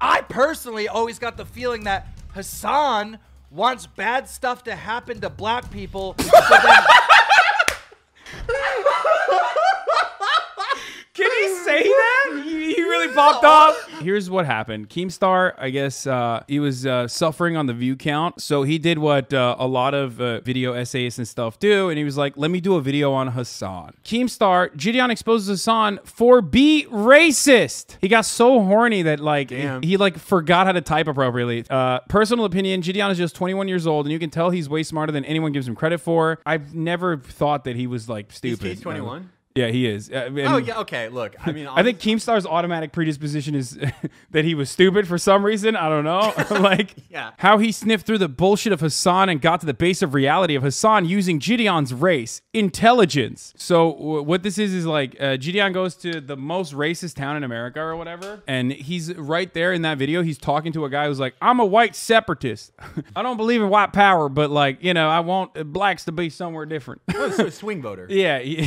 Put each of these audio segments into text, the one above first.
I personally always got the feeling that Hasan wants bad stuff to happen to black people. So then, Can he say that? He, he really popped off. Here's what happened. Keemstar, I guess, uh, he was uh, suffering on the view count, so he did what uh, a lot of uh, video essayists and stuff do, and he was like, "Let me do a video on Hasan." Keemstar, JiDion exposes Hasan for be racist. He got so horny that like Damn. he like forgot how to type appropriately. Uh, personal opinion: JiDion is just 21 years old, and you can tell he's way smarter than anyone gives him credit for. I've never thought that he was like He's, stupid. he's 21. Yeah, he is. Uh, Oh yeah, okay. Look, I mean, I think Keemstar's automatic predisposition is that he was stupid for some reason. I don't know. like Yeah. how he sniffed through the bullshit of Hasan and got to the base of reality of Hasan using JiDion's race, intelligence. So w- what this is is like uh, JiDion goes to the most racist town in America or whatever, and he's right there in that video. He's talking to a guy who's like, "I'm a white separatist. I don't believe in white power, but like you know, I want blacks to be somewhere different." oh, so a swing voter. Yeah, yeah,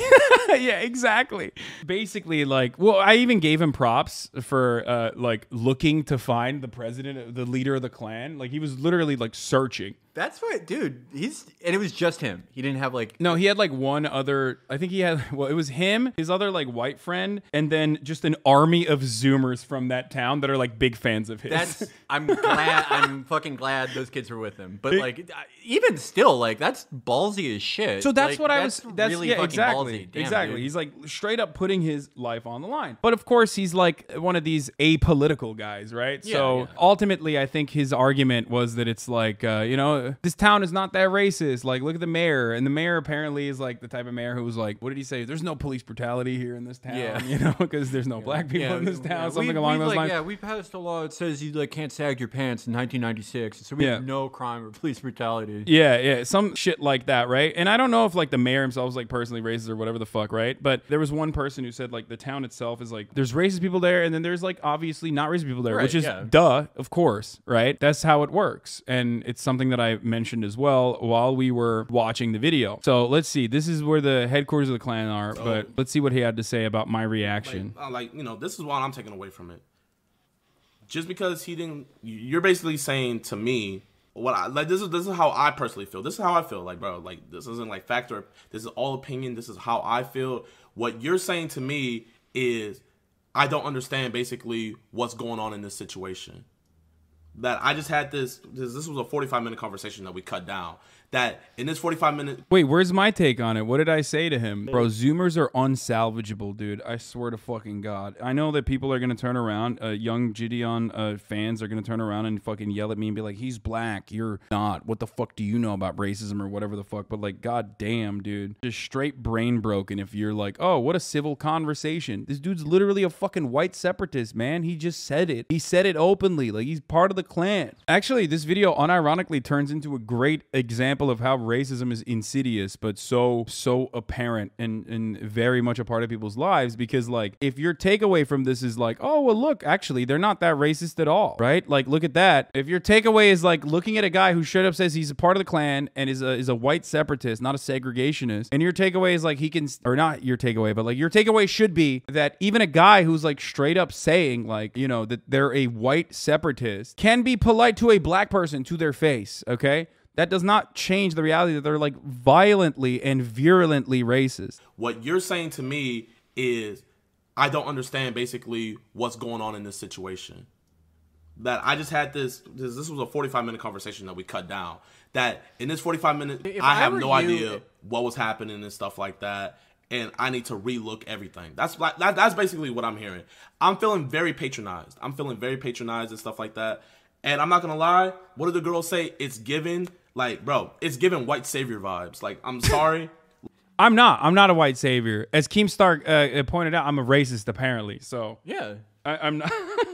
yeah, exactly. Basically, like, well, I even gave him props for uh, like looking to find the president, the leader of the Klan. Like, he was literally like searching. That's what, dude. He's and it was just him. He didn't have like. No, he had like one other. I think he had. Well, it was him, his other like white friend, and then just an army of Zoomers from that town that are like big fans of his. That's. I'm glad. I'm fucking glad those kids were with him. But like, even still, like that's ballsy as shit. So that's Like, what I was. That's really yeah, fucking exactly, ballsy. Damn, exactly. dude. He's like straight up putting his life on the line. But of course, he's like one of these apolitical guys, right? Yeah, so yeah. ultimately, I think his argument was that it's like, uh, you know, this town is not that racist. Like, look at the mayor, and the mayor apparently is like the type of mayor who was like, what did he say? There's no police brutality here in this town, Yeah. you know, because there's no black people Yeah, in this town, yeah, something we- along we, those like, lines. Yeah, we passed a law that says you like can't sag your pants in 1996, so we Yeah. have no crime or police brutality. Yeah, yeah, some shit like that, right? And I don't know if like the mayor himself is like personally racist or whatever the fuck, right? But there was one person who said like the town itself is like there's racist people there, and then there's like obviously not racist people there, Right, which is yeah. duh, of course, right? That's how it works, and it's something that I mentioned as well while we were watching the video. So let's see, this is where the headquarters of the Klan are, but let's see what he had to say about my reaction. uh, like you know, this is what I'm taking away from it. Just because he didn't, you're basically saying to me what I like. This is this is how I personally feel. This is how I feel. Like, bro, like this isn't like factor. This is all opinion. This is how I feel. What you're saying to me is, I don't understand basically what's going on in this situation. That I just had this. This, this was a 45 minute conversation that we cut down. That in this 45 minute Wait, where's my take on it? What did I say to him? Bro, Zoomers are unsalvageable, dude. I swear to fucking God. I know that people are going to turn around, uh, young JiDion uh, fans are going to turn around and fucking yell at me and be like, he's black. You're not. What the fuck do you know about racism or whatever the fuck? But like, God damn, dude. Just straight brain broken if you're like, oh, what a civil conversation. This dude's literally a fucking white separatist, man. He just said it. He said it openly. Like, he's part of the Klan. Actually, this video unironically turns into a great example of how racism is insidious, but so, so apparent and, and very much a part of people's lives. Because, like, if your takeaway from this is like, oh, well, look, actually, they're not that racist at all, right? Like, look at that. If your takeaway is like looking at a guy who straight up says he's a part of the Klan and is a, is a white separatist, not a segregationist, and your takeaway is like he can, or not your takeaway, but like your takeaway should be that even a guy who's like straight up saying, like, you know, that they're a white separatist can be polite to a black person to their face, okay? That does not change the reality that they're like violently and virulently racist. what you're saying to me is I don't understand basically what's going on in this situation. That I just had this this, this was a 45 minute conversation that we cut down. That in this 45 minutes I I have were no you- idea what was happening and stuff like that and I need to relook everything. That's like that, that's basically what I'm hearing. I'm feeling very patronized. I'm feeling very patronized and stuff like that. And I'm not gonna lie, what did the girls say? It's given like, bro, it's giving white savior vibes. Like, I'm sorry. I'm not. I'm not a white savior. As Keemstar uh, pointed out, I'm a racist apparently. So Yeah. I, I'm not.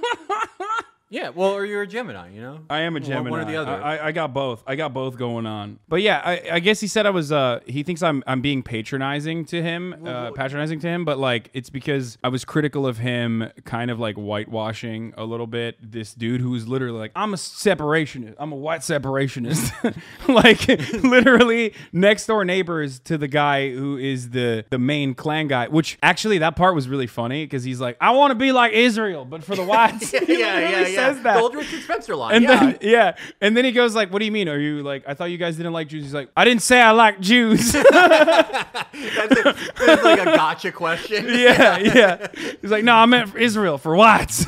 Yeah. Well, or you're a Gemini, you know. I am a Gemini. One or the other. I, I- got both. I got both going on. But yeah, I, I guess he said I was. Uh, he thinks I'm I'm being patronizing to him, uh, patronizing to him. But like, it's because I was critical of him, kind of like whitewashing a little bit. This dude who's literally like, I'm a separationist. I'm a white separationist. like literally next door neighbors to the guy who is the the main Klan guy. Which actually that part was really funny because he's like, I want to be like Israel, but for the whites. Yeah, yeah, yeah, yeah. says that. The old Richard Spencer line. And yeah. then yeah, and then he goes like, "What do you mean? Are you like? I thought you guys didn't like Jews." He's like, "I didn't say I like Jews." that's, a, that's like a gotcha question. yeah, yeah. He's like, "No, I meant for Israel for whites,"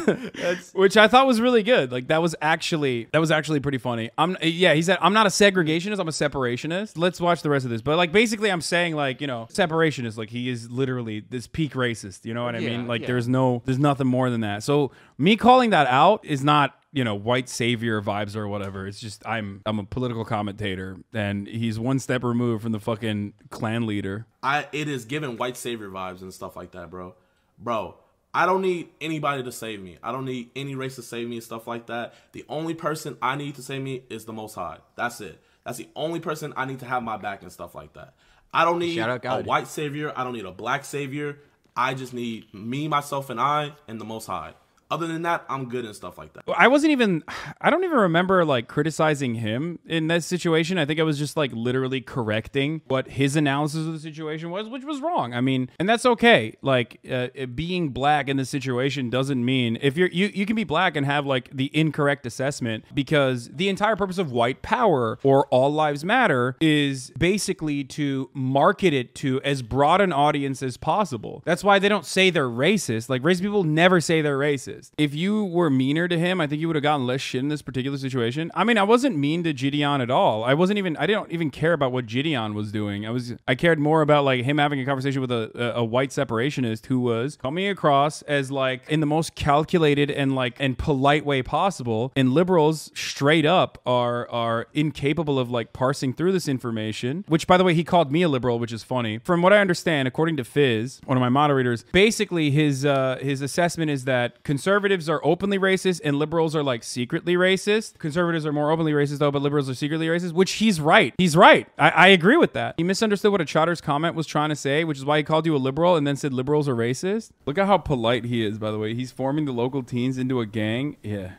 which I thought was really good. Like that was actually that was actually pretty funny. I'm yeah. He said, "I'm not a segregationist. I'm a separationist." Let's watch the rest of this. But like basically, I'm saying like you know, separationist. Like he is literally this peak racist. You know what I Yeah, mean? Like yeah. there's no there's nothing more than that. So me calling that out is not you know white savior vibes or whatever it's just i'm i'm a political commentator and he's one step removed from the fucking Klan leader I it is giving white savior vibes and stuff like that, bro. Bro, I don't need anybody to save me. I don't need any race to save me and stuff like that. The only person I need to save me is the Most High. That's it. That's the only person I need to have my back and stuff like that. I don't need a white savior. I don't need a black savior. I just need me, myself, and I, and the Most High. Other than that, I'm good and stuff like that. I wasn't even I don't even remember like criticizing him in that situation. I think I was just like literally correcting what his analysis of the situation was, which was wrong. I mean, and that's okay. Like uh, being black in this situation doesn't mean if you're you you can be black and have like the incorrect assessment because the entire purpose of white power or all lives matter is basically to market it to as broad an audience as possible. That's why they don't say they're racist. Like racist people never say they're racist. If you were meaner to him, I think you would have gotten less shit in this particular situation. I mean, I wasn't mean to JiDion at all. I wasn't even I didn't even care about what JiDion was doing. I was I cared more about like him having a conversation with a, a, a white separationist who was coming across as like in the most calculated and like and polite way possible. And liberals straight up are are incapable of like parsing through this information. Which by the way, he called me a liberal, which is funny. From what I understand, according to Fizz, one of my moderators, basically his uh his assessment is that conservatives are openly racist and liberals are like secretly racist. Conservatives are more openly racist though, but liberals are secretly racist, which he's right. He's right. I, I agree with that. He misunderstood what a Chatter's comment was trying to say, which is why he called you a liberal and then said liberals are racist. Look at how polite he is, by the way. He's forming the local teens into a gang. Yeah.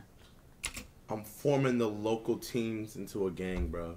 I'm forming the local teams into a gang, bro.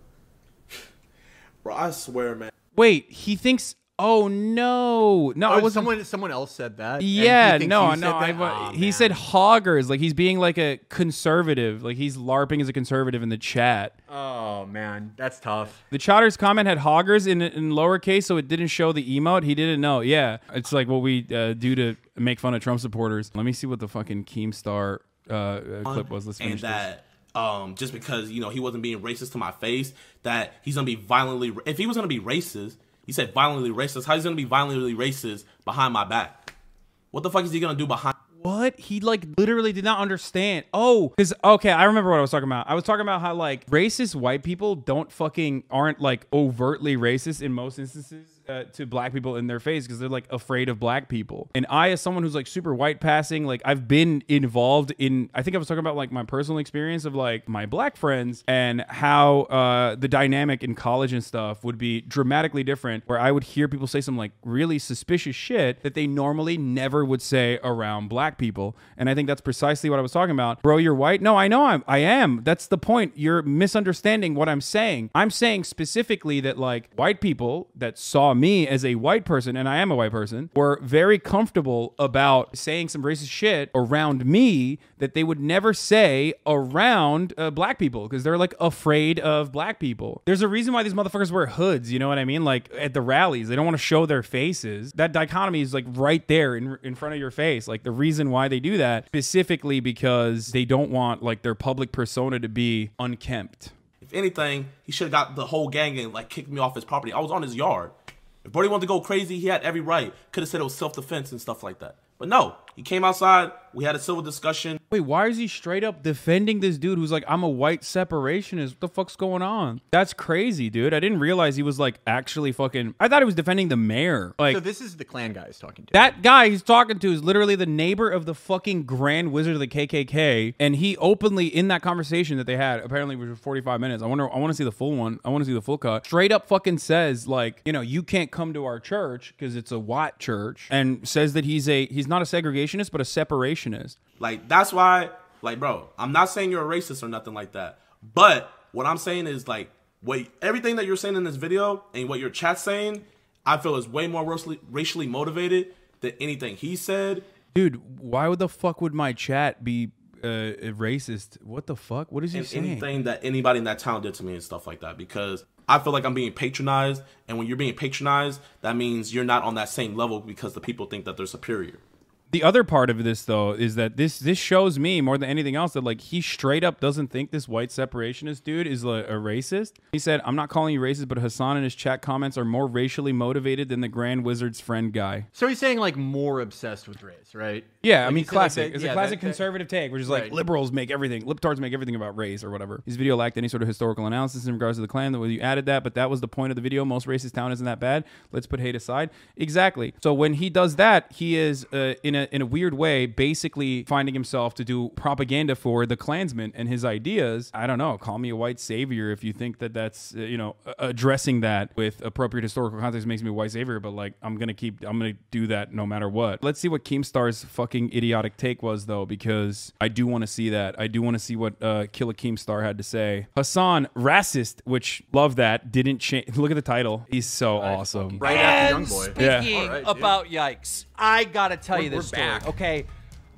bro, I swear, man. Wait, he thinks. Oh no, no! I Oh, was someone someone else said that. and he Yeah, thinks no, you no. said I, that? Aw, he man. said hoggers, like he's being like a conservative, like he's larping as a conservative in the chat. "Oh man, that's tough." The Chatter's comment had hoggers in in lowercase, so it didn't show the emote. He didn't know. Yeah, it's like what we uh, do to make fun of Trump supporters. Let me see what the fucking Keemstar uh, uh, clip was. Let's and finish this. that um, just because you know he wasn't being racist to my face, that he's gonna be violently. If he was gonna be racist, he said violently racist. How he's gonna be violently racist behind my back? What the fuck is he gonna do behind? What? He like literally did not understand. Oh, because okay, I remember what I was talking about. I was talking about how like racist white people don't fucking aren't like overtly racist in most instances uh, to black people in their face because they're like afraid of black people. And I, as someone who's like super white passing, like I've been involved in. I think I was talking about like my personal experience of like my black friends and how uh, the dynamic in college and stuff would be dramatically different. Where I would hear people say some like really suspicious shit that they normally never would say around black people. And I think that's precisely what I was talking about. Bro, you're white? No, I know I'm I am. That's the point. You're misunderstanding what I'm saying. I'm saying specifically that like white people that saw me as a white person, and I am a white person, were very comfortable about saying some racist shit around me that they would never say around uh, black people because they're like afraid of black people. There's a reason why these motherfuckers wear hoods, you know what I mean? Like at the rallies, they don't want to show their faces. That dichotomy is like right there in, in front of your face. Like the reason why they do that specifically because they don't want like their public persona to be unkempt. If anything, he should have got the whole gang and like kicked me off his property. I was on his yard. If Brody wanted to go crazy, he had every right. Could have said it was self defense and stuff like that. But no, he came outside. We had a civil discussion. Wait, why is he straight up defending this dude who's like, I'm a white separationist? What the fuck's going on? That's crazy, dude. I didn't realize he was like actually fucking. I thought he was defending the mayor. Like, So this is the Klan guy he's talking to. that guy he's talking to is literally the neighbor of the fucking Grand Wizard of the KKK, and he openly in that conversation that they had, apparently which was 45 minutes. I wonder, I want to see the full one. I want to see the full cut. Straight up fucking says like, you know, you can't come to our church because it's a white church, and says that he's a he's not a segregationist but a separationist. Like that's why, like, bro, I'm not saying you're a racist or nothing like that. But what I'm saying is like, wait, everything that you're saying in this video and what your chat's saying, I feel is way more racially, racially motivated than anything he said. Dude, why would the fuck would my chat be uh, racist. What the fuck? What is he and saying? anything that anybody in that town did to me and stuff like that because I feel like I'm being patronized, and when you're being patronized, that means you're not on that same level because the people think that they're superior. The other part of this though is that this this shows me more than anything else that like he straight up doesn't think this white separationist dude is like, a racist. He said, "I'm not calling you racist, but Hasan and his chat comments are more racially motivated than the Grand Wizard's friend guy." So he's saying like more obsessed with race, right? Yeah, I mean, said, like, classic. that- it's yeah, a classic that- that- conservative take, which is like Right. liberals make everything, libtards make everything about race or whatever. His video lacked any sort of historical analysis in regards to the Klan. That you added that, but that was the point of the video. Most racist town isn't that bad. Let's put hate aside. Exactly. So when he does that, he is uh, in a in a weird way basically finding himself to do propaganda for the Klansman and his ideas. I don't know. Call me a white savior if you think that that's uh, you know addressing that with appropriate historical context makes me a white savior. But like I'm gonna keep I'm gonna do that no matter what. Let's see what Keemstar's fucking idiotic take was though, because I do want to see that. I do want to see what uh, Killer Keemstar had to say. Hasan, racist, which love that. Didn't change. Look at the title. He's so awesome. Right after And Young Boy. Yeah. speaking All right, dude. about yikes, I gotta tell you We're- this we're story. Back. Okay,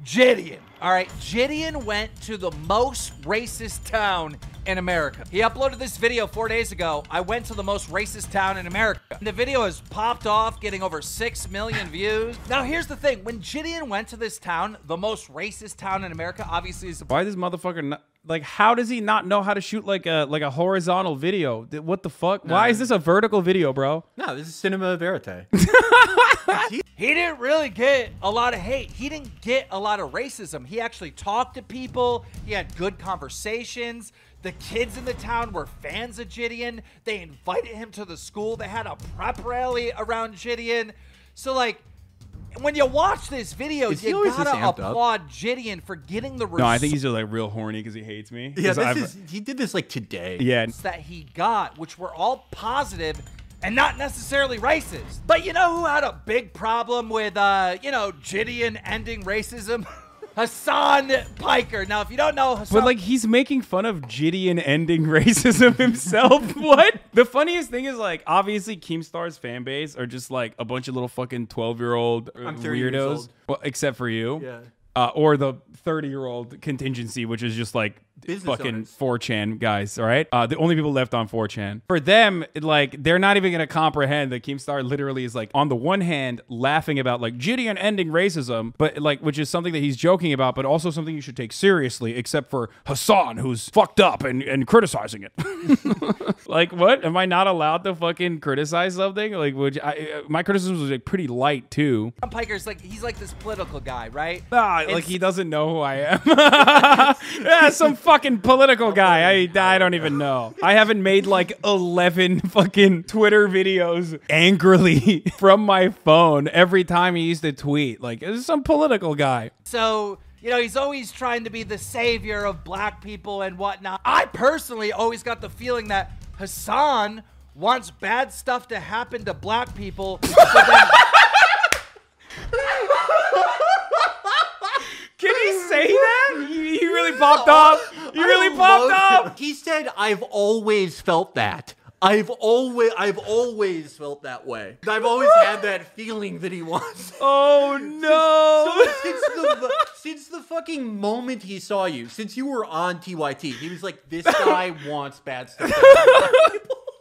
JiDion. All right, JiDion went to the most racist town in America. He uploaded this video four days ago. I went to the most racist town in America. The video has popped off, getting over six million views. Now, here's the thing: when JiDion went to this town, the most racist town in America, obviously is Why this motherfucker not, like how does he not know how to shoot like a like a horizontal video? What the fuck? Why is this a vertical video, bro? No, this is cinema verite. he didn't really get a lot of hate. He didn't get a lot of racism. He actually talked to people. He had good conversations. The kids in the town were fans of JiDion. They invited him to the school. They had a prep rally around JiDion. So like when you watch this video, Is you gotta amped up? applaud JiDion for getting the No, I think he's just like real horny because he hates me. yeah, 'Cause this I've- is he did this like today. yeah. that he got, which were all positive and not necessarily racist. But you know who had a big problem with, uh, you know, JiDion ending racism? Hasan Piker. Now, if you don't know Hasan But like he's making fun of JiDion ending racism himself. what? The funniest thing is like obviously Keemstar's fan base are just like a bunch of little fucking twelve year old I'm 30 years weirdos. Well, except for you. Yeah. Uh, or the 30 year old contingency, which is just like Business fucking owners. 4chan guys, all right? Uh, the only people left on 4chan. For them, like, they're not even going to comprehend that Keemstar literally is like, on the one hand, laughing about like JiDion ending racism, but like, which is something that he's joking about, but also something you should take seriously, except for Hasan, who's fucked up and, and criticizing it. like, what? Am I not allowed to fucking criticize something? Like, which I, uh, my criticism was like pretty light too. Piker's like, he's like this political guy, right? Ah, like he doesn't know who I am. yeah, some fucking political guy. I I don't even know. I haven't made like eleven fucking Twitter videos angrily from my phone every time he used to tweet. Like this is some political guy. So, you know, he's always trying to be the savior of black people and whatnot. I personally always got the feeling that Hasan wants bad stuff to happen to black people. Can he say that? He, he really popped off. He really popped off. He said, "I've always felt that. I've always, I've always felt that way. I've always had that feeling that he wants." Oh no. So since the since the fucking moment he saw you, since you were on TYT, he was like, "This guy wants bad stuff."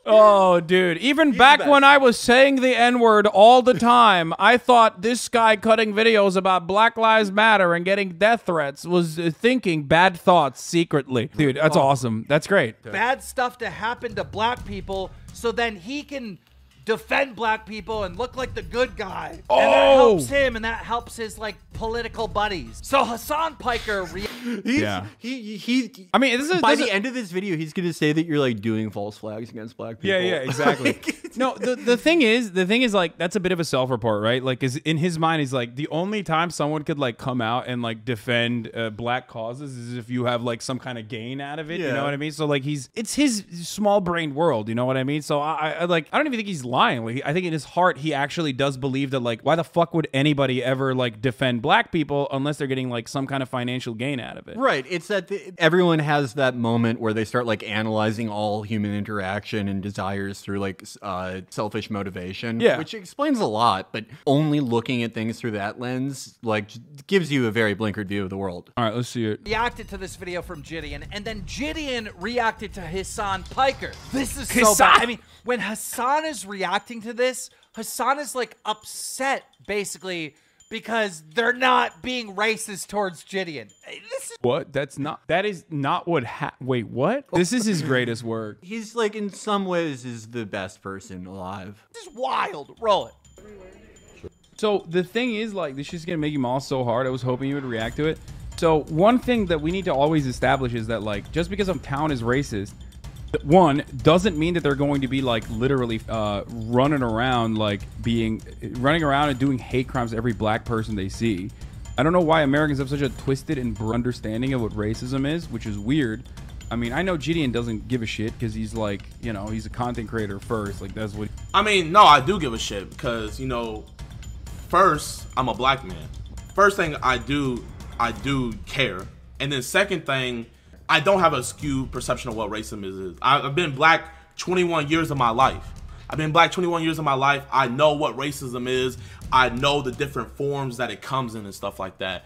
To happen to people." Oh, dude. Even back when I was saying the N word all the time, I thought this guy cutting videos about Black Lives Matter and getting death threats was uh, thinking bad thoughts secretly. Dude, that's awesome. That's great. bad stuff to happen to black people so then he can defend black people and look like the good guy. And that Oh. helps him and that helps his like political buddies. So Hasan Piker re- He's, Yeah. He he. I mean, this is by this the is- end of this video, he's gonna say that you're like doing false flags against black people. Yeah, yeah, exactly. no, the the thing is, the thing is like that's a bit of a self report, right? Like, is in his mind, he's like the only time someone could like come out and like defend uh, black causes is if you have like some kind of gain out of it. yeah. You know what I mean? So like he's it's his small brain world. You know what I mean? So I, I like I don't even think he's lying. Like, I think in his heart, he actually does believe that, like, why the fuck would anybody ever like defend black people unless they're getting like some kind of financial gain out of it? Right. It's that the, everyone has that moment where they start like analyzing all human interaction and desires through like uh, selfish motivation. Yeah. Which explains a lot, but only looking at things through that lens like gives you a very blinkered view of the world. All right, let's see it. reacted to this video from JiDion, and then JiDion reacted to Hasan Piker. This is so Hasan- bad. I mean, when Hasan is reacting to this, Hasan is like upset, basically, because they're not being racist towards JiDion. This is What? That's not. That is not what. Ha- Wait, what? This is his greatest work. He's like in some ways is the best person alive. This is wild. Roll it. So the thing is, like, this is gonna make him all so hard. I was hoping you would react to it. So one thing that we need to always establish is that, like, just because a town is racist, th- one doesn't mean that they're going to be like literally uh, running around, like being running around and doing hate crimes to every black person they see. I don't know why Americans have such a twisted and understanding of what racism is, which is weird. I mean, I know JiDion doesn't give a shit because he's like, you know, he's a content creator first. Like that's what. I mean, no, I do give a shit because you know, first I'm a black man. First thing I do, I do care, and then second thing, I don't have a skewed perception of what racism is. I've been black 21 years of my life. I've been black 21 years of my life. I know what racism is. I know the different forms that it comes in and stuff like that.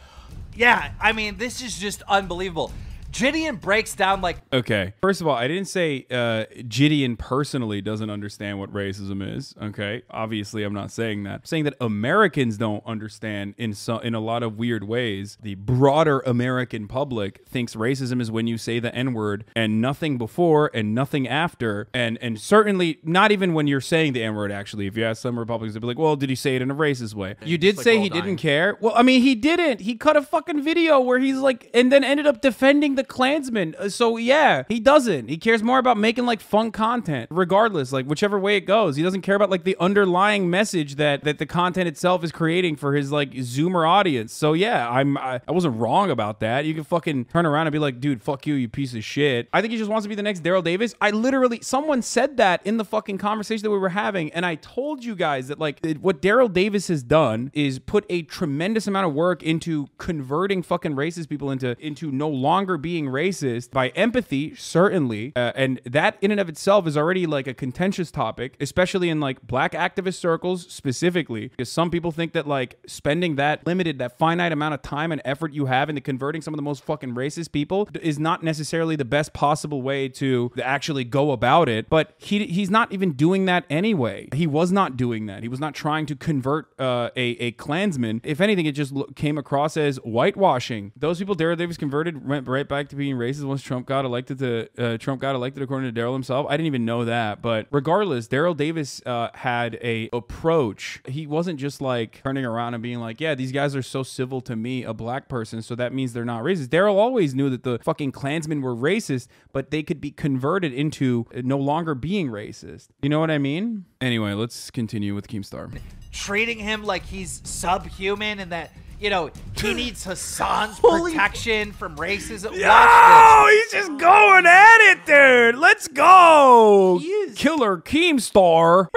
Yeah, I mean, this is just unbelievable. JiDion breaks down like Okay. First of all, I didn't say uh, JiDion personally doesn't understand what racism is. Okay. Obviously, I'm not saying that. I'm saying that Americans don't understand in so, in a lot of weird ways. The broader American public thinks racism is when you say the N word and nothing before and nothing after, and and certainly not even when you're saying the N word. Actually, if you ask some Republicans, they'd be like, "Well, did he say it in a racist way?" You did like say he dying. didn't care. Well, I mean, he didn't. He cut a fucking video where he's like, and then ended up defending the Klansmen. Uh, So yeah, he doesn't. He cares more about making like fun content, regardless, like whichever way it goes. He doesn't care about like the underlying message that that the content itself is creating for his like Zoomer audience. So yeah, I'm I, I wasn't wrong about that. You can fucking turn around and be like, dude, fuck you, you piece of shit. I think he just wants to be the next Daryl Davis. I literally, someone said that in the fucking conversation that we were having, and I told you guys that like it- what Daryl Davis has done is put a tremendous amount of work into converting fucking racist people into into no longer being racist by empathy, certainly, uh, and that in and of itself is already like a contentious topic, especially in like black activist circles specifically, because some people think that like spending that limited, that finite amount of time and effort you have into converting some of the most fucking racist people is not necessarily the best possible way to actually go about it. But he he's not even doing that anyway. He was not doing that. He was not trying to convert uh, a a Klansman. If anything, it just came across as whitewashing. Those people Daryl Davis converted went right back to being racist once Trump got elected to uh, Trump got elected according to Daryl himself. I didn't even know that, but regardless, Daryl Davis uh, had a approach. He wasn't just like turning around and being like, "Yeah, these guys are so civil to me, a black person, so that means they're not racist." Daryl always knew that the fucking Klansmen were racist, but they could be converted into no longer being racist. You know what I mean? Anyway, let's continue with Keemstar. treating him like he's subhuman and that you know he needs Hasan's Holy- protection from racism. Oh, he's just going at it, dude. Let's go. He is- Killer Keemstar.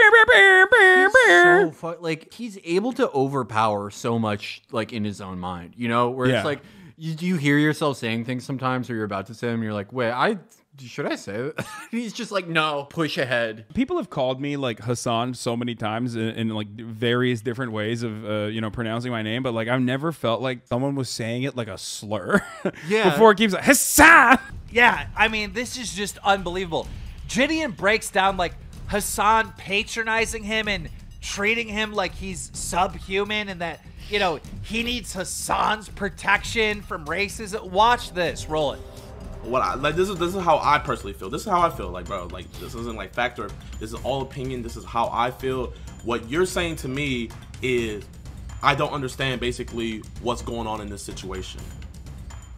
Bear. so fu- like he's able to overpower so much like in his own mind you know where Yeah. it's like you, do you hear yourself saying things sometimes or you're about to say them and you're like wait i should i say it he's just like no push ahead People have called me like Hasan so many times in, in like various different ways of uh, you know pronouncing my name, but like I've never felt like someone was saying it like a slur. Yeah. Before it keeps like Hasan. Yeah, I mean, this is just unbelievable. JiDion breaks down like Hasan patronizing him and treating him like he's subhuman and that, you know, he needs Hasan's protection from racism. Watch this. Roll it. What I like this is this is how I personally feel. This is how I feel. Like, bro, like this isn't like factor. This is all opinion. This is how I feel. What you're saying to me is I don't understand basically what's going on in this situation.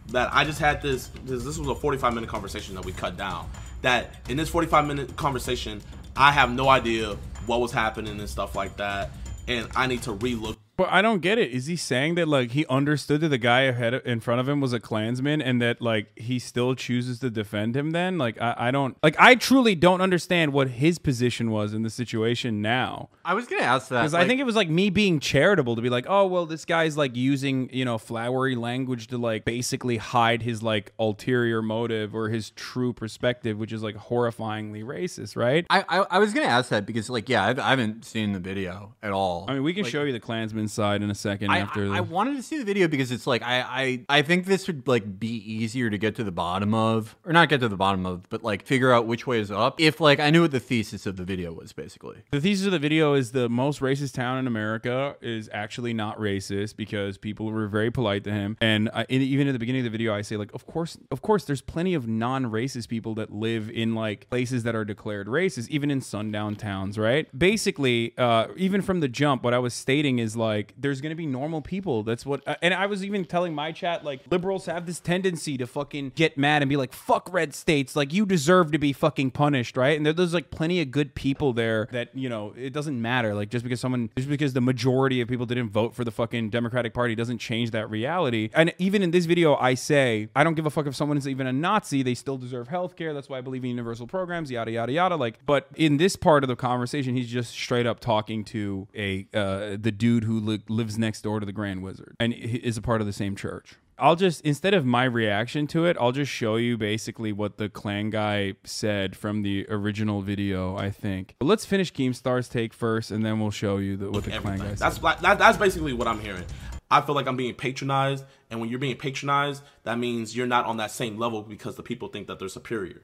That I just had this this, this was a 45 minute conversation that we cut down. That in this 45 minute conversation, I have no idea what was happening and stuff like that. And I need to relook But I don't get it. Is he saying that like he understood that the guy ahead of, in front of him was a Klansman and that like he still chooses to defend him? Then like I, I don't like I truly don't understand what his position was in the situation now. I was gonna ask that Because I think it was like me being charitable to be like, oh well, this guy's like using you know flowery language to like basically hide his like ulterior motive or his true perspective, which is like horrifyingly racist, right? I, I I was gonna ask that because like yeah I've, I haven't seen the video at all. I mean, we can show you the Klansman side in a second I, after. I, the, I wanted to see the video because it's like I, I I think this would like be easier to get to the bottom of or not get to the bottom of but like figure out which way is up if like I knew what the thesis of the video was basically. The thesis of the video is the most racist town in America is actually not racist because people were very polite to him. And I, in, even at the beginning of the video, I say like, of course, of course, there's plenty of non-racist people that live in like places that are declared racist, even in sundown towns, right? Basically, uh, even from the jump, what I was stating is like, there's gonna be normal people. That's what, uh, and I was even telling my chat like, liberals have this tendency to fucking get mad and be like, fuck red states, like you deserve to be fucking punished, right? And there, there's like plenty of good people there that you know it doesn't matter. Like just because someone, just because the majority of people didn't vote for the fucking Democratic Party doesn't change that reality. And even in this video, I say I don't give a fuck if someone is even a Nazi. They still deserve health care. That's why I believe in universal programs. Yada yada yada. Like, but in this part of the conversation, he's just straight up talking to a uh, the dude who li- lives next door to the Grand Wizard and he is a part of the same church. I'll just instead of my reaction to it, I'll just show you basically what the Klan guy said from the original video. I think. But let's finish Keemstar's take first, and then we'll show you the, what the Klan guy everything. said. That's that, that's basically what I'm hearing. I feel like I'm being patronized, and when you're being patronized, that means you're not on that same level because the people think that they're superior.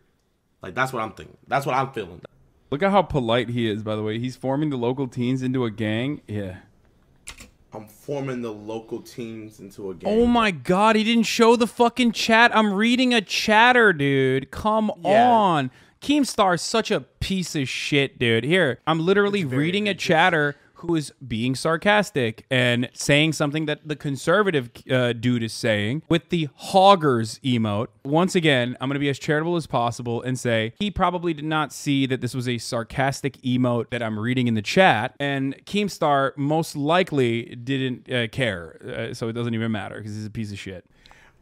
Like that's what I'm thinking. That's what I'm feeling. Look at how polite he is. By the way, he's forming the local teens into a gang. Yeah. I'm forming the local teams into a game. Oh my god, he didn't show the fucking chat. I'm reading a chatter, dude. Come Yeah. on. Keemstar's such a piece of shit, dude. Here, I'm literally reading a chatter who is being sarcastic and saying something that the conservative uh, dude is saying with the hoggers emote. Once again, I'm going to be as charitable as possible and say he probably did not see that this was a sarcastic emote that I'm reading in the chat, and Keemstar most likely didn't uh, care, uh, so it doesn't even matter because he's a piece of shit.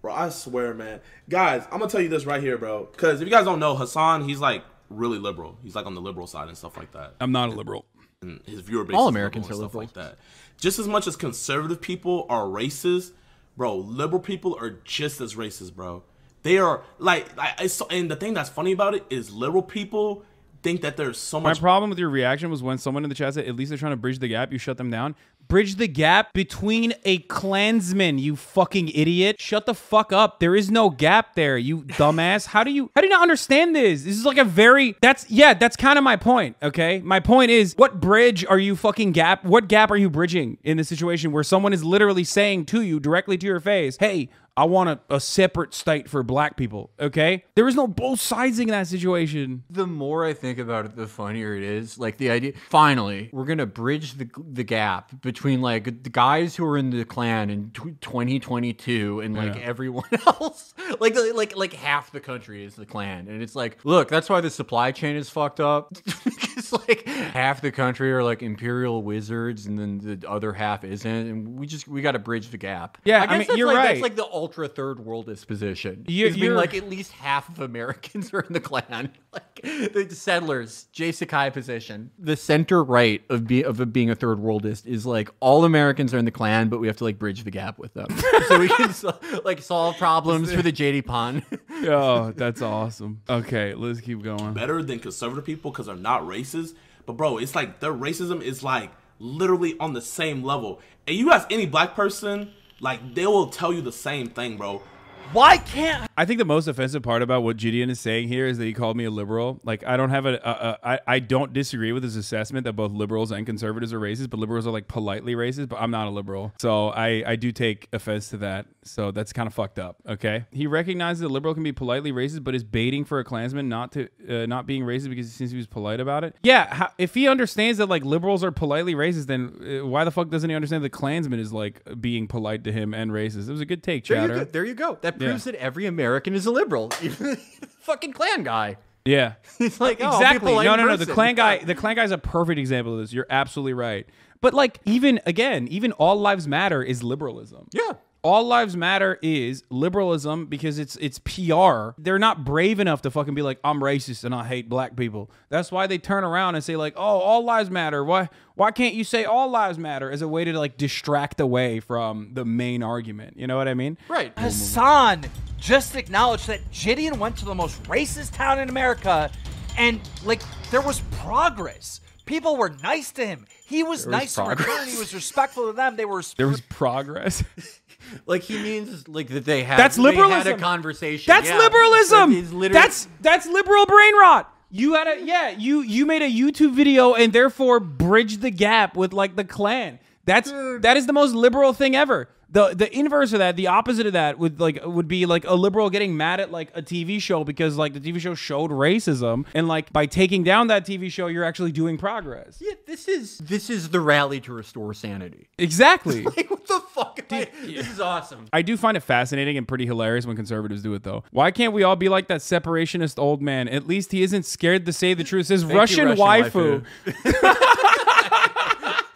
Bro, I swear, man. Guys, I'm gonna tell you this right here, bro. Because if you guys don't know, Hasan, he's like really liberal. He's like on the liberal side and stuff like that. I'm not a liberal. And his viewer base All Americans liberal are stuff like that. Just as much as conservative people are racist, bro, liberal people are just as racist, bro. They are like, like it's so, and the thing that's funny about it is liberal people think that there's so much. My problem with your reaction was when someone in the chat said, at least they're trying to bridge the gap, you shut them down. Bridge the gap between a Klansman, you fucking idiot. Shut the fuck up. There is no gap there, you dumbass. How do you how do you not understand this? This is like a very that's yeah, that's kind of my point, okay? My point is what bridge are you fucking gap what gap are you bridging in the situation where someone is literally saying to you directly to your face, hey, I want a, a separate state for black people, okay? There is no both sizing in that situation. The more I think about it, the funnier it is. Like the idea, finally, we're gonna bridge the the gap between like the guys who are in the Klan in tw 2022 and like Yeah. everyone else. like like like half the country is the Klan, and it's like, look, that's why the supply chain is fucked up. because like half the country are like imperial wizards, and then the other half isn't, and we just we got to bridge the gap. Yeah, I guess mean, that's you're like, right. That's like the ultra third worldist position. You- It's being you're- like at least half of Americans are in the Klan. Like the settlers, J. Sakai position. The center right of be, of being a third worldist is like all Americans are in the Klan, but we have to like bridge the gap with them, so we can so, like solve problems for the JD Pond. oh, that's awesome. Okay, let's keep going. better than conservative people because they're not racist. But bro, it's like their racism is like literally on the same level. And you ask any black person, like they will tell you the same thing, bro. Why can't I think the most offensive part about what JiDion is saying here is that he called me a liberal. Like, I don't have a, a, a I, I don't disagree with his assessment that both liberals and conservatives are racist, but liberals are like politely racist. But I'm not a liberal, so I I do take offense to that. So that's kind of fucked up. Okay, he recognizes that liberal can be politely racist, but is baiting for a Klansman not to uh, not being racist because he seems he was polite about it. Yeah, how, if he understands that like liberals are politely racist, then uh, why the fuck doesn't he understand that Klansman is like being polite to him and racist? It was a good take, There you, chatter. go, there you go. That Yeah. proves that every American is a liberal, even the fucking Klan guy. Yeah. It's like oh, I'll be a exactly. No, no, no. The Klan guy, the Klan guy's a perfect example of this. You're absolutely right. But like even again, even all lives matter is liberalism. Yeah. All lives matter is liberalism because it's it's PR. They're not brave enough to fucking be like I'm racist and I hate black people. That's why they turn around and say like, "Oh, all lives matter." Why why can't you say all lives matter as a way to like distract away from the main argument? You know what I mean? Right. Hasan just acknowledged that JiDion went to the most racist town in America and like there was progress. People were nice to him. He was was nice in return. progress. He was respectful to them. They were There was progress. Like he means like that they had That's they had liberalism. a conversation. That's Yeah. liberalism. That's that's liberal brain rot. You had a yeah, you you made a YouTube video and therefore bridged the gap with like the Klan. That's that is the most liberal thing ever. The the inverse of that, the opposite of that would like would be like a liberal getting mad at like a TV show because like the TV show showed racism and like by taking down that TV show you're actually doing progress. Yeah, this is this is the rally to restore sanity. Exactly. Like what the fuck? am I- This is awesome. I do find it fascinating and pretty hilarious when conservatives do it, though. Why can't we all be like that separationist old man? At least he isn't scared to say the truth. You, Russian, Russian waifu.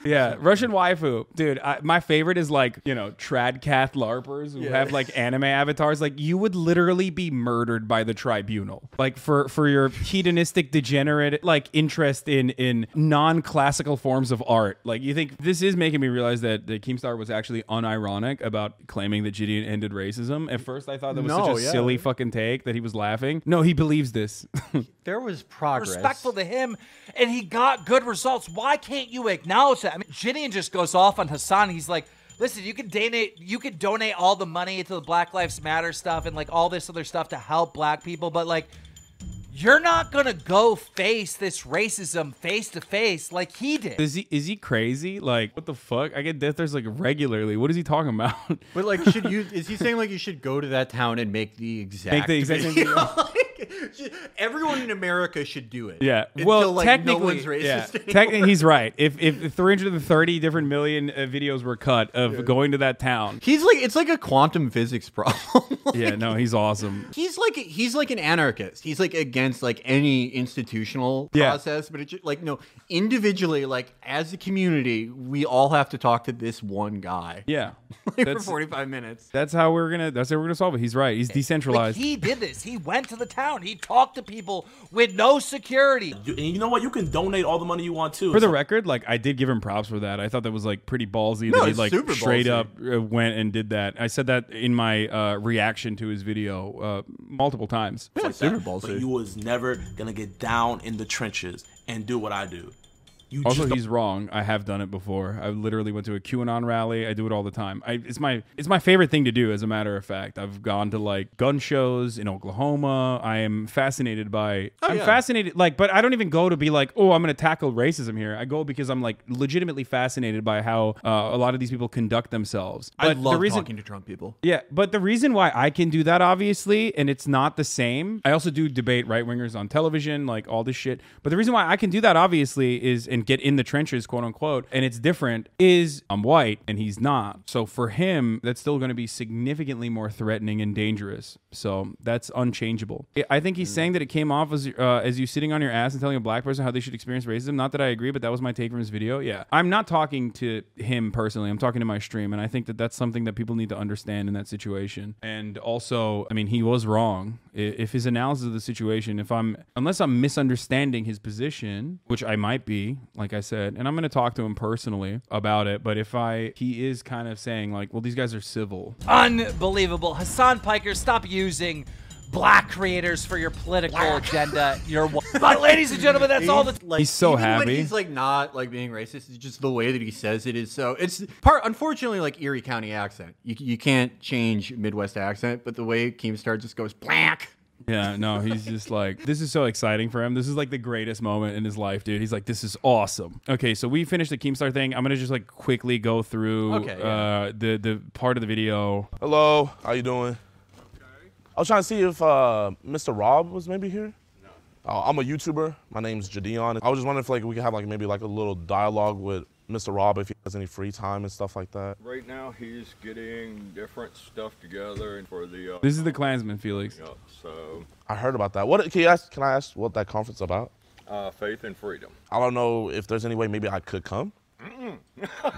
yeah, Russian waifu, dude. I, my favorite is like you know trad cath larpers who have like anime avatars. Like you would literally be murdered by the tribunal, like for for your hedonistic degenerate like interest in in non classical forms of art. Like you think this is making me realize that the Keemstar was actually unironic about claiming that JiDion ended racism. At first, I thought that was No, such a yeah. silly fucking take that he was laughing. No, he believes this. There was progress. respectful to him and he got good results. Why can't you acknowledge that? I mean, JiDion just goes off on Hasan. He's like, listen, you can donate you can donate all the money to the Black Lives Matter stuff and like all this other stuff to help black people, but like you're not gonna go face this racism face to face like he did. is he is he crazy? Like what the fuck? I get death threats like regularly. What is he talking about? But like, should you? Is he saying like you should go to that town and make the exact Make the exact same video? video. Like, should- everyone in America should do it. Yeah. Until, well, like, technically, no yeah. Technically, he's right. If if 330 different million uh, videos were cut of going to that town, He's like it's like a quantum physics problem. yeah, no, he's awesome. He's like he's like an anarchist. He's like against like any institutional Yeah. process, but it's like no individually, like as a community, we all have to talk to this one guy Yeah, like, for that's forty five minutes. that's how we're gonna that's how we're gonna solve it. He's right. He's Like decentralized. he did this. He went to the town. He talked to people with no security. You, and you know what? You can donate all the money you want too. for the So- record, like I did give him props for that. I thought that was like pretty ballsy No, that he it's like super straight ballsy. up uh, went and did that. I said that in my uh, reaction to his video uh, multiple times. Yeah, like super that, ballsy. But you was never gonna get down in the trenches and do what I do. You Also, he's wrong. I have done it before. I literally went to a QAnon rally. I do it all the time. I, it's my it's my favorite thing to do. As a matter of fact, I've gone to like gun shows in Oklahoma. I am fascinated by. I'm yeah. fascinated. Like, but I don't even go to be like, oh, I'm going to tackle racism here. I go because I'm like legitimately fascinated by how uh, a lot of these people conduct themselves. I But love the reason, talking to Trump people. yeah, but the reason why I can do that, obviously, and it's not the same. I also do debate right wingers on television, like all this shit. But the reason why I can do that, obviously, is and get in the trenches, quote unquote, and it's different. Is I'm white and he's not. So for him, that's still going to be significantly more threatening and dangerous. So that's unchangeable. I- think he's saying that it came off as uh, as you sitting on your ass and telling a black person how they should experience racism. Not that I agree, but that was my take from his video. Yeah, I'm not talking to him personally. I'm talking to my stream, and I think that that's something that people need to understand in that situation. And also, I mean, he was wrong. If his analysis of the situation, if I'm unless I'm misunderstanding his position, which I might be, like I said, and I'm going to talk to him personally about it. But if I he is kind of saying like, well, these guys are civil. Unbelievable. Hasan Piker, stop using black creators for your political agenda. You're but ladies and gentlemen, that's all the He's, like, He's so even happy. When he's like not like being racist. It's just the way that he says it is so. It's part unfortunately like Erie County accent. You you can't change Midwest accent, but the way Keemstar just goes black. Yeah, no, he's just like, this is so exciting for him. This is like the greatest moment in his life, dude. He's like, this is awesome. Okay, so we finished the Keemstar thing. I'm gonna just like quickly go through Okay, yeah. uh, the the part of the video. Hello, how you doing? I was trying to see if uh, Mr. Robb was maybe here. No. Uh, I'm a YouTuber. My name's JiDion. I was just wondering if like we could have like maybe like a little dialogue with Mr. Robb if he has any free time and stuff like that. Right now, he's getting different stuff together and for the. Uh, This is the Klansman, Felix. Yup, so, I heard about that. What can you ask? Can I ask what that conference about? uh, faith and freedom. I don't know if there's any way maybe I could come.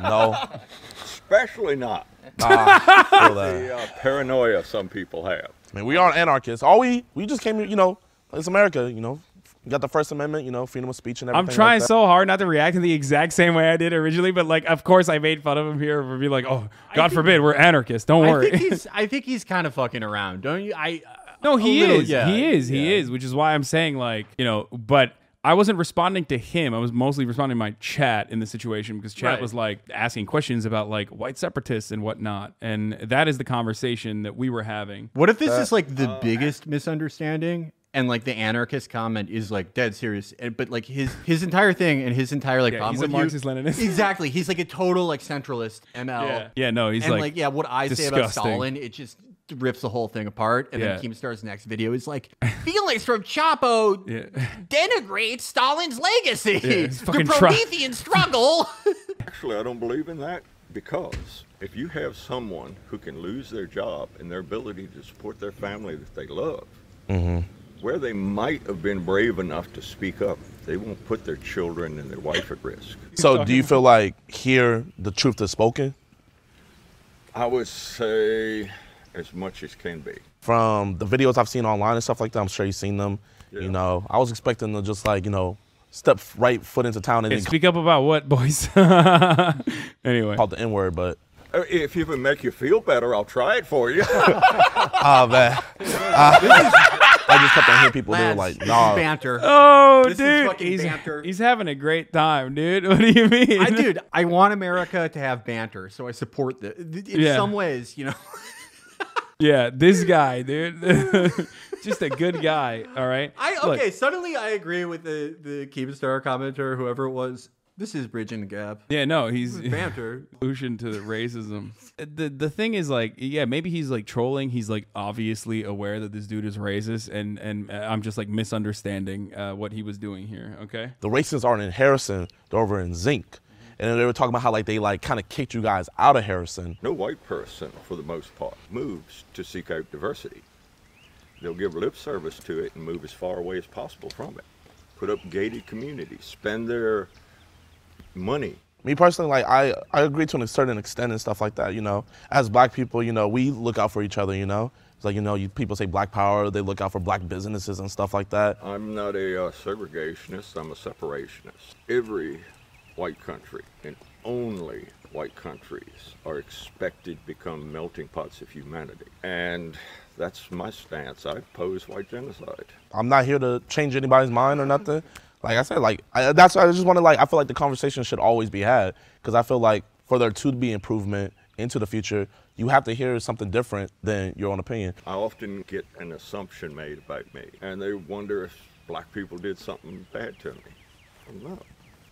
No, Especially not nah, I feel that. the uh, paranoia some people have. I mean, we aren't anarchists. All we we just came here, you know, it's America, you know. We got the First Amendment, you know, freedom of speech and everything. I'm trying like that. so hard not to react in the exact same way I did originally, but like, of course, I made fun of him here for being like, "Oh, God forbid, we're anarchists." Don't worry. I worry. think he's I think he's kind of fucking around, don't you? I uh, No, a he little- is. yeah, he is. He yeah. is. Which is why I'm saying like you know, but. I wasn't responding to him. I was mostly responding to my chat in the situation because chat Right. was like asking questions about like white separatists and whatnot, and that is the conversation that we were having. What if this is like the uh, biggest misunderstanding? And like the anarchist comment is like dead serious, and, but like his his entire thing and his entire like Yeah, problem he's a with you- Marxist-Leninist. exactly. He's like a total like centralist ML. Yeah, yeah, no, he's and like, like, yeah, what I say about. Stalin, it just rips the whole thing apart. And Yeah. then Keemstar's next video is like, Felix from Chapo Yeah. denigrates Stalin's legacy. it's the fucking try- Promethean struggle. Actually, I don't believe in that because if you have someone who can lose their job and their ability to support their family that they love, mm-hmm. Where they might have been brave enough to speak up, they won't put their children and their wife at risk. So, do you feel like here the truth is spoken I would say as much as can be. from the videos I've seen online and stuff like that? I'm sure you've seen them. Yeah. You know, I was expecting to just like you know step right foot into town and Hey, then speak up about what, boys? anyway, called the N word, but Uh, If it would make you feel better, I'll try it for you. ah man, I just kept on hearing people. They were Lads, like, this is nah, banter. oh, This is dude, fucking he's, banter. he's having a great time, dude. What do you mean? I dude, I want America to have banter, so I support the. In Yeah. some ways, you know. Yeah, this guy, dude. Just a good guy. All right. I Look, okay. suddenly, I agree with the the Keemstar commenter, whoever it was. This is bridging the gap. yeah, no, he's Banter. solution to the racism. The the thing is like, yeah, maybe he's like trolling. He's like obviously aware that this dude is racist, and and uh, I'm just like misunderstanding uh, what he was doing here. Okay. the racists aren't in Harrison; they're over in Zinc. And they were talking about how like they like kind of kicked you guys out of Harrison. No white person, for the most part, moves to seek out diversity. They'll give lip service to it and move as far away as possible from it. Put up gated communities, spend their money. Me personally, like I, I agree to a certain extent and stuff like that. You know, as black people, you know, we look out for each other. You know, it's like you know, you, people say black power, they look out for black businesses and stuff like that. I'm not a uh, segregationist, I'm a separationist. Every white country and only white countries are expected to become melting pots of humanity. And that's my stance. I oppose white genocide. I'm not here to change anybody's mind or nothing. Like I said, like I, that's why I just want to like I feel like the conversation should always be had because I feel like for there to be improvement into the future, you have to hear something different than your own opinion. I often get an assumption made about me, and they wonder if black people did something bad to me. Well, no.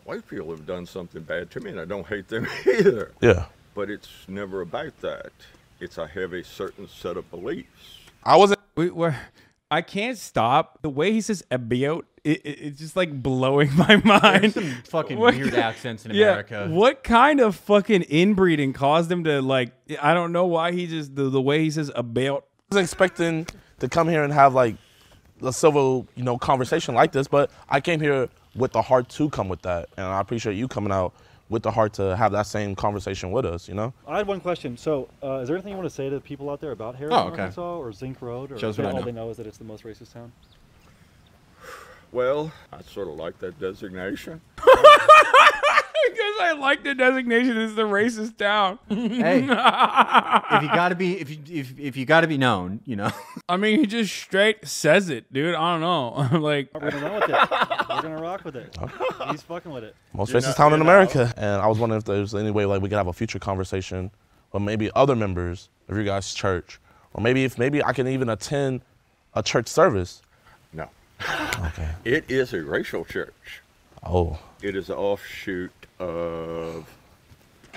White people have done something bad to me, and I don't hate them either. Yeah, But it's never about that. It's I have a certain set of beliefs. I wasn't. We, we're, I can't stop the way he says about. It, it, it's just like blowing my mind. There's some fucking What weird accents in Yeah, America. What kind of fucking inbreeding caused him to like? I don't know why he just the, the way he says about. was expecting to come here and have like a civil, you know, conversation like this, but I came here with the heart to come with that, and I appreciate you coming out with the heart to have that same conversation with us. You know, I had one question. So, uh, is there anything you want to say to the people out there about Harrison, Oh, okay. Arkansas, or Zinc Road, or Shows they- what I all know. they know is that it's the most racist town? Well, I sort of like that designation. Because I like the designation as the racist town. Hey, if you gotta be, if you if, if you gotta be known, you know. I mean, he just straight says it, dude. I don't know. like, We're gonna run with it. We're rock with it. He's fucking with it. most You're racist not- town in you're America, and I was wondering if there's any way like we could have a future conversation, or maybe other members of your guys' church, or maybe if maybe I can even attend a church service. No. Okay. It is a racial church. Oh, It is an offshoot of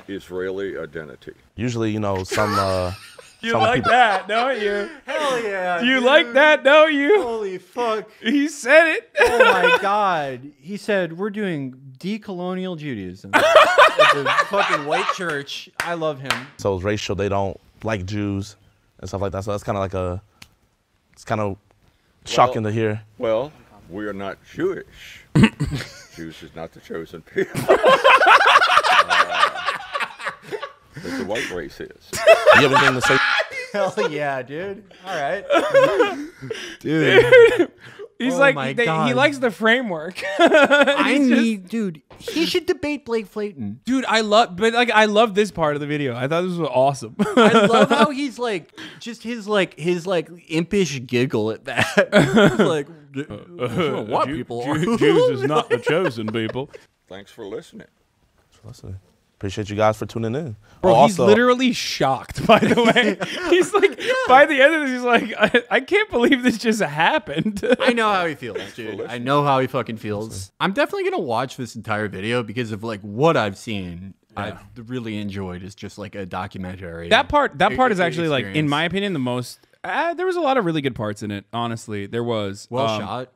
Israeli identity. usually you know some. uh you Some like people- that, don't you? Hell yeah! You like that, don't you? Holy fuck! He said it. Oh my god! He said we're doing decolonial Judaism the fucking white church. I love him. So it's racial. They don't like Jews and stuff like that. So that's kind of like a. It's kind of shocking Well- to hear. Well, we are not Jewish. Jews is not the chosen people. Uh, as the white race is. You have anything to say? Hell yeah, dude. All right. Dude. He's Oh like my they- he likes the framework. I He's just- need, dude. He should debate Blake Flayton. dude, I love, but like I love this part of the video. I thought this was awesome. I love how he's like, just his like his like impish giggle at that. It's like, d- uh, what uh, people? Jews is not the chosen people. Thanks for listening. Listen, appreciate you guys for tuning in. Bro, Oh, he's literally shocked. By the way, he's like, by the end of this, he's like, I, I can't believe this just happened. I know how he feels, dude. I know how he fucking feels. I'm definitely gonna watch this entire video because of like what I've seen. I've really enjoyed is just like a documentary. that part, that part is actually like, in my opinion, the most. Uh, there was a lot of really good parts in it. Honestly, there was. well Um, shot.